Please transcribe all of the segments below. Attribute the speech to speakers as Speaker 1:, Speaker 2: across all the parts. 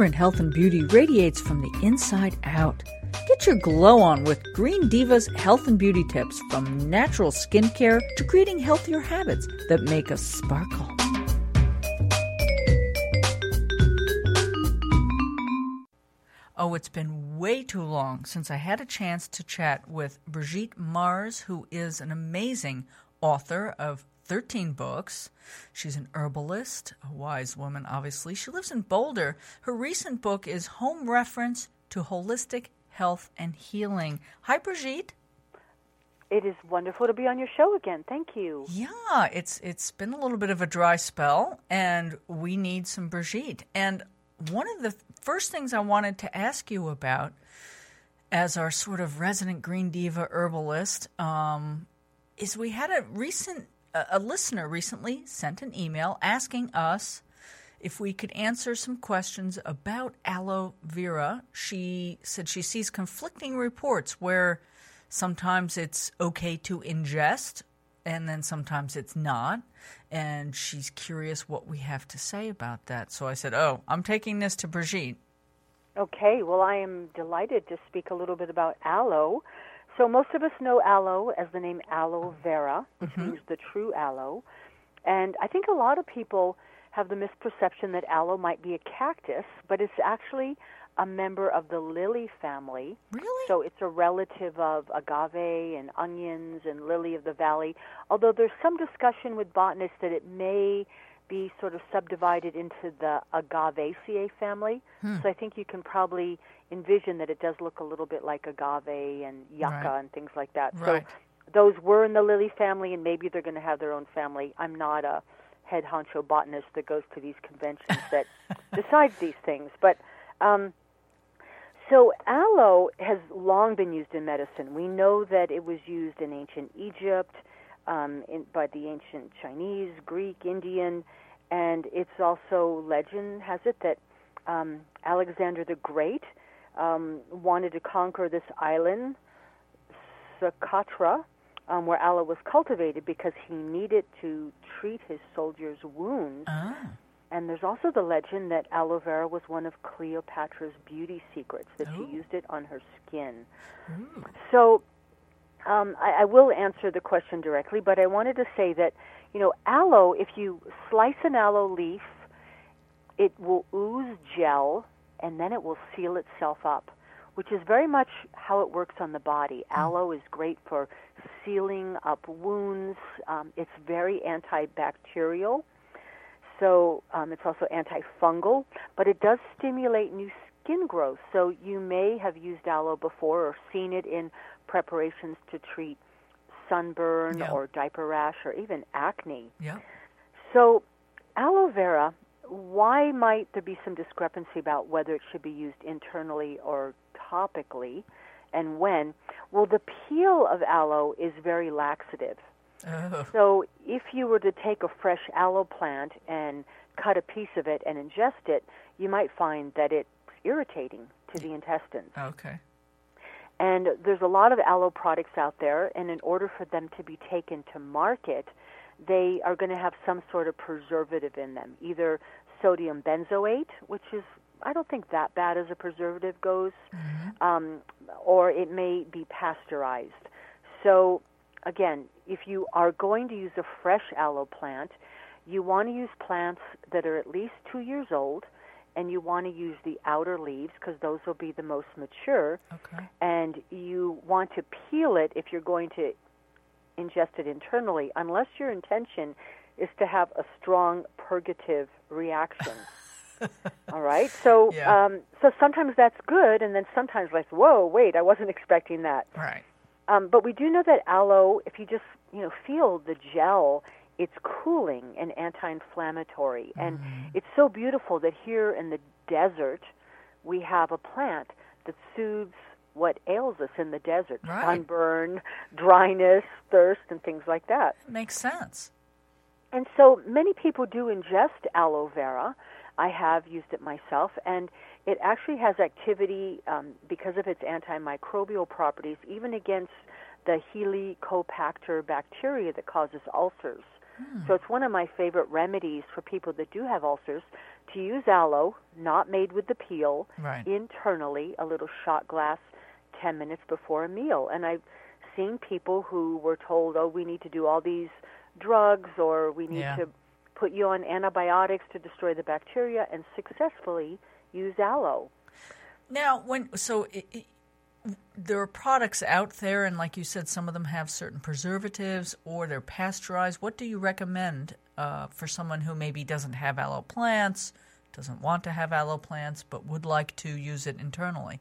Speaker 1: vibrant health and beauty radiates from the inside out. Get your glow on with Green Diva's health and beauty tips from natural skincare to creating healthier habits that make us sparkle. Oh, it's been way too long since I had a chance to chat with Brigitte Mars, who is an amazing author of 13 books. She's an herbalist, a wise woman, obviously. She lives in Boulder. Her recent book is Home Reference to Holistic Health and Healing. Hi, Brigitte.
Speaker 2: It is wonderful to be on your show again. Thank you.
Speaker 1: Yeah, it's it's been a little bit of a dry spell, and we need some Brigitte. And one of the first things I wanted to ask you about, as our sort of resident green diva herbalist, um, is we had a recent a, listener recently sent an email asking us if we could answer some questions about aloe vera. She said she sees conflicting reports where sometimes it's okay to ingest and then sometimes it's not. And she's curious what we have to say about that. So I said, Oh, I'm taking this to Brigitte.
Speaker 2: Okay, well, I am delighted to speak a little bit about aloe. So, most of us know aloe as the name aloe vera, which mm-hmm. means the true aloe. And I think a lot of people have the misperception that aloe might be a cactus, but it's actually a member of the lily family.
Speaker 1: Really?
Speaker 2: So it's a relative of agave and onions and lily of the valley. Although there's some discussion with botanists that it may be sort of subdivided into the Agavaceae family. Hmm. So I think you can probably envision that it does look a little bit like agave and yucca right. and things like that.
Speaker 1: Right.
Speaker 2: So those were in the lily family, and maybe they're going to have their own family. I'm not a head honcho botanist that goes to these conventions that decides these things, but um, so aloe has long been used in medicine. We know that it was used in ancient Egypt, um, in, by the ancient Chinese, Greek, Indian, and it's also legend has it that um, Alexander the Great um, wanted to conquer this island, Socotra, um, where aloe was cultivated because he needed to treat his soldiers' wounds.
Speaker 1: Ah.
Speaker 2: And there's also the legend that aloe vera was one of Cleopatra's beauty secrets, that
Speaker 1: Ooh.
Speaker 2: she used it on her skin.
Speaker 1: Ooh.
Speaker 2: So um, I, I will answer the question directly, but I wanted to say that, you know, aloe, if you slice an aloe leaf, it will ooze gel and then it will seal itself up, which is very much how it works on the body. Mm. Aloe is great for sealing up wounds, um, it's very antibacterial so um, it's also antifungal, but it does stimulate new skin growth. So you may have used aloe before or seen it in preparations to treat sunburn
Speaker 1: yeah.
Speaker 2: or diaper rash or even acne.
Speaker 1: Yeah.
Speaker 2: So aloe vera, why might there be some discrepancy about whether it should be used internally or topically and when? Well, the peel of aloe is very laxative.
Speaker 1: Oh.
Speaker 2: So if you were to take a fresh aloe plant and cut a piece of it and ingest it, you might find that it's irritating to the intestines.
Speaker 1: Okay.
Speaker 2: And there's a lot of aloe products out there, and in order for them to be taken to market, they are going to have some sort of preservative in them, either sodium benzoate, which is I don't think that bad as a preservative goes,
Speaker 1: mm-hmm.
Speaker 2: um, or it may be pasteurized. So again, if you are going to use a fresh aloe plant, you want to use plants that are at least two years old, and you want to use the outer leaves because those will be the most mature.
Speaker 1: Okay.
Speaker 2: And you want to peel it if you're going to ingest it internally, unless your intention is to have a strong purgative reaction. All right. So,
Speaker 1: yeah.
Speaker 2: um, so sometimes that's good, and then sometimes like, whoa, wait, I wasn't expecting that.
Speaker 1: Right.
Speaker 2: Um, but we do know that aloe, if you just you know feel the gel, it's cooling and anti-inflammatory, and
Speaker 1: mm-hmm.
Speaker 2: it's so beautiful that here in the desert we have a plant that soothes what ails us in the desert:
Speaker 1: right.
Speaker 2: sunburn, dryness, thirst, and things like that.
Speaker 1: Makes sense.
Speaker 2: And so many people do ingest aloe vera. I have used it myself, and it actually has activity um, because of its antimicrobial properties, even against the Helicobacter bacteria that causes ulcers. Hmm. So it's one of my favorite remedies for people that do have ulcers to use aloe, not made with the peel,
Speaker 1: right.
Speaker 2: internally, a little shot glass 10 minutes before a meal. And I've seen people who were told, oh, we need to do all these drugs or we need
Speaker 1: Yeah.
Speaker 2: to put you on antibiotics to destroy the bacteria and successfully use aloe.
Speaker 1: Now, when so it, it, there are products out there, and like you said, some of them have certain preservatives or they're pasteurized. What do you recommend uh, for someone who maybe doesn't have aloe plants, doesn't want to have aloe plants, but would like to use it internally?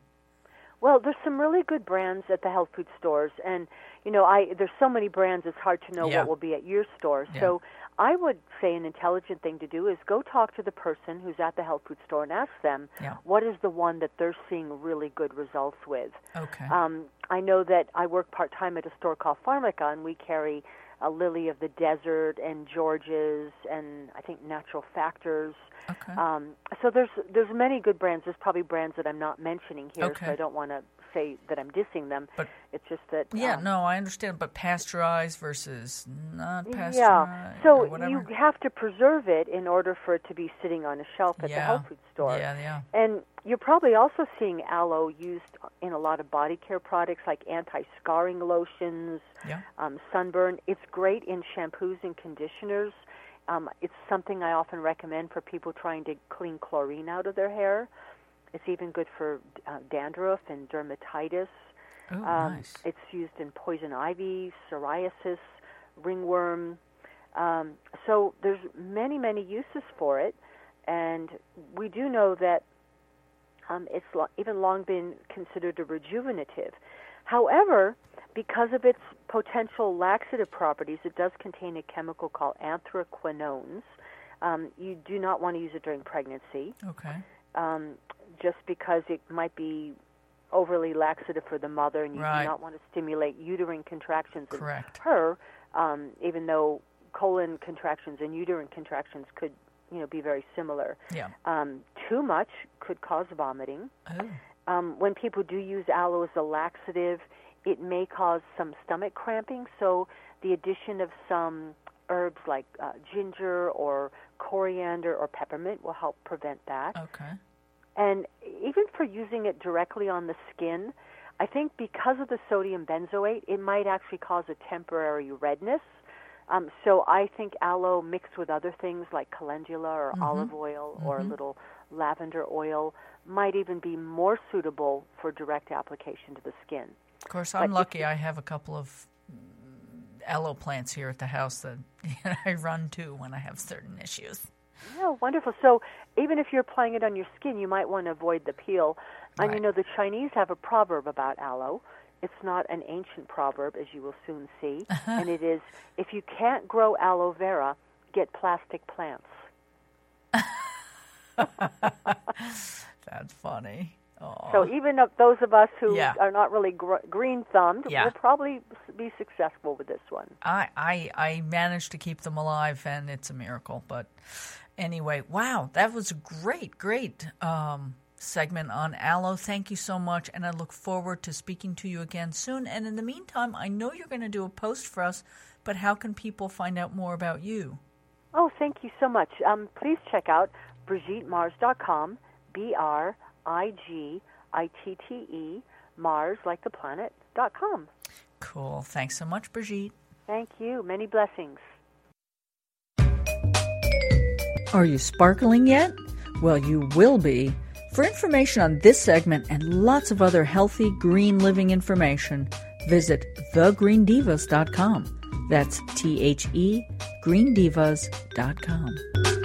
Speaker 2: Well, there's some really good brands at the health food stores, and you know, I there's so many brands. It's hard to know
Speaker 1: Yeah.
Speaker 2: what will be at your store.
Speaker 1: Yeah.
Speaker 2: So, I would say an intelligent thing to do is go talk to the person who's at the health food store and ask them
Speaker 1: Yeah.
Speaker 2: what is the one that they're seeing really good results with.
Speaker 1: Okay.
Speaker 2: Um, I know that I work part time at a store called Pharmaca, and we carry a Lily of the Desert and George's, and I think Natural Factors.
Speaker 1: okay.
Speaker 2: Um, so there's there's many good brands. There's probably brands that I'm not mentioning here,
Speaker 1: Okay.
Speaker 2: so I don't want to say that I'm dissing them.
Speaker 1: But-
Speaker 2: it's just that
Speaker 1: yeah,
Speaker 2: um,
Speaker 1: no, I understand, but pasteurized versus not pasteurized.
Speaker 2: yeah. So you have to preserve it in order for it to be sitting on a shelf at the health food store.
Speaker 1: Yeah, yeah.
Speaker 2: And you're probably also seeing aloe used in a lot of body care products like anti-scarring lotions,
Speaker 1: Yeah.
Speaker 2: um, sunburn. It's great in shampoos and conditioners. Um, it's something I often recommend for people trying to clean chlorine out of their hair. It's even good for uh, dandruff and dermatitis.
Speaker 1: Oh,
Speaker 2: Um,
Speaker 1: nice.
Speaker 2: It's used in poison ivy, psoriasis, ringworm. Um, so there's many, many uses for it, and we do know that um, it's lo- even long been considered a rejuvenative. However, because of its potential laxative properties, it does contain a chemical called anthraquinones. Um, you do not want to use it during pregnancy
Speaker 1: Okay.
Speaker 2: um, just because it might be overly laxative for the mother, and you
Speaker 1: Right.
Speaker 2: do not want to stimulate uterine contractions in
Speaker 1: Correct.
Speaker 2: her, um, even though colon contractions and uterine contractions could, you know, be very similar.
Speaker 1: Yeah.
Speaker 2: Um, too much could cause vomiting.
Speaker 1: Oh.
Speaker 2: Um, when people do use aloe as a laxative, it may cause some stomach cramping. So the addition of some herbs like uh, ginger or coriander or peppermint will help prevent that.
Speaker 1: Okay.
Speaker 2: And even for using it directly on the skin, I think because of the sodium benzoate, it might actually cause a temporary redness. Um, so I think aloe mixed with other things like calendula or olive oil or a little lavender oil might even be more suitable for direct application to the skin.
Speaker 1: Of course, I'm
Speaker 2: if
Speaker 1: lucky. I have a couple of mm, aloe plants here at the house that I run to when I have certain issues.
Speaker 2: Yeah, wonderful. So even if you're applying it on your skin, you might want to avoid the peel. And you know, the Chinese have a proverb about aloe. It's not an ancient proverb, as you will soon see, and it is if you can't grow aloe vera, get plastic plants.
Speaker 1: That's funny. Oh.
Speaker 2: So even those of us who
Speaker 1: Yeah.
Speaker 2: are not really gr- green thumbed
Speaker 1: Yeah.
Speaker 2: will probably be successful with this one.
Speaker 1: I, I I managed to keep them alive, and it's a miracle. But anyway, wow, that was a great, great um, segment on aloe. Thank you so much, and I look forward to speaking to you again soon. And in the meantime, I know you're going to do a post for us, but how can people find out more about you?
Speaker 2: Oh, thank you so much. Um, please check out BrigitteMars.com, B R I G I T T E, Mars like the planet, dot com.
Speaker 1: Cool. Thanks so much, Brigitte.
Speaker 2: Thank you. Many blessings.
Speaker 1: Are you sparkling yet? Well, you will be. For information on this segment and lots of other healthy green living information, visit thegreendivas.com. That's T H E greendivas.com.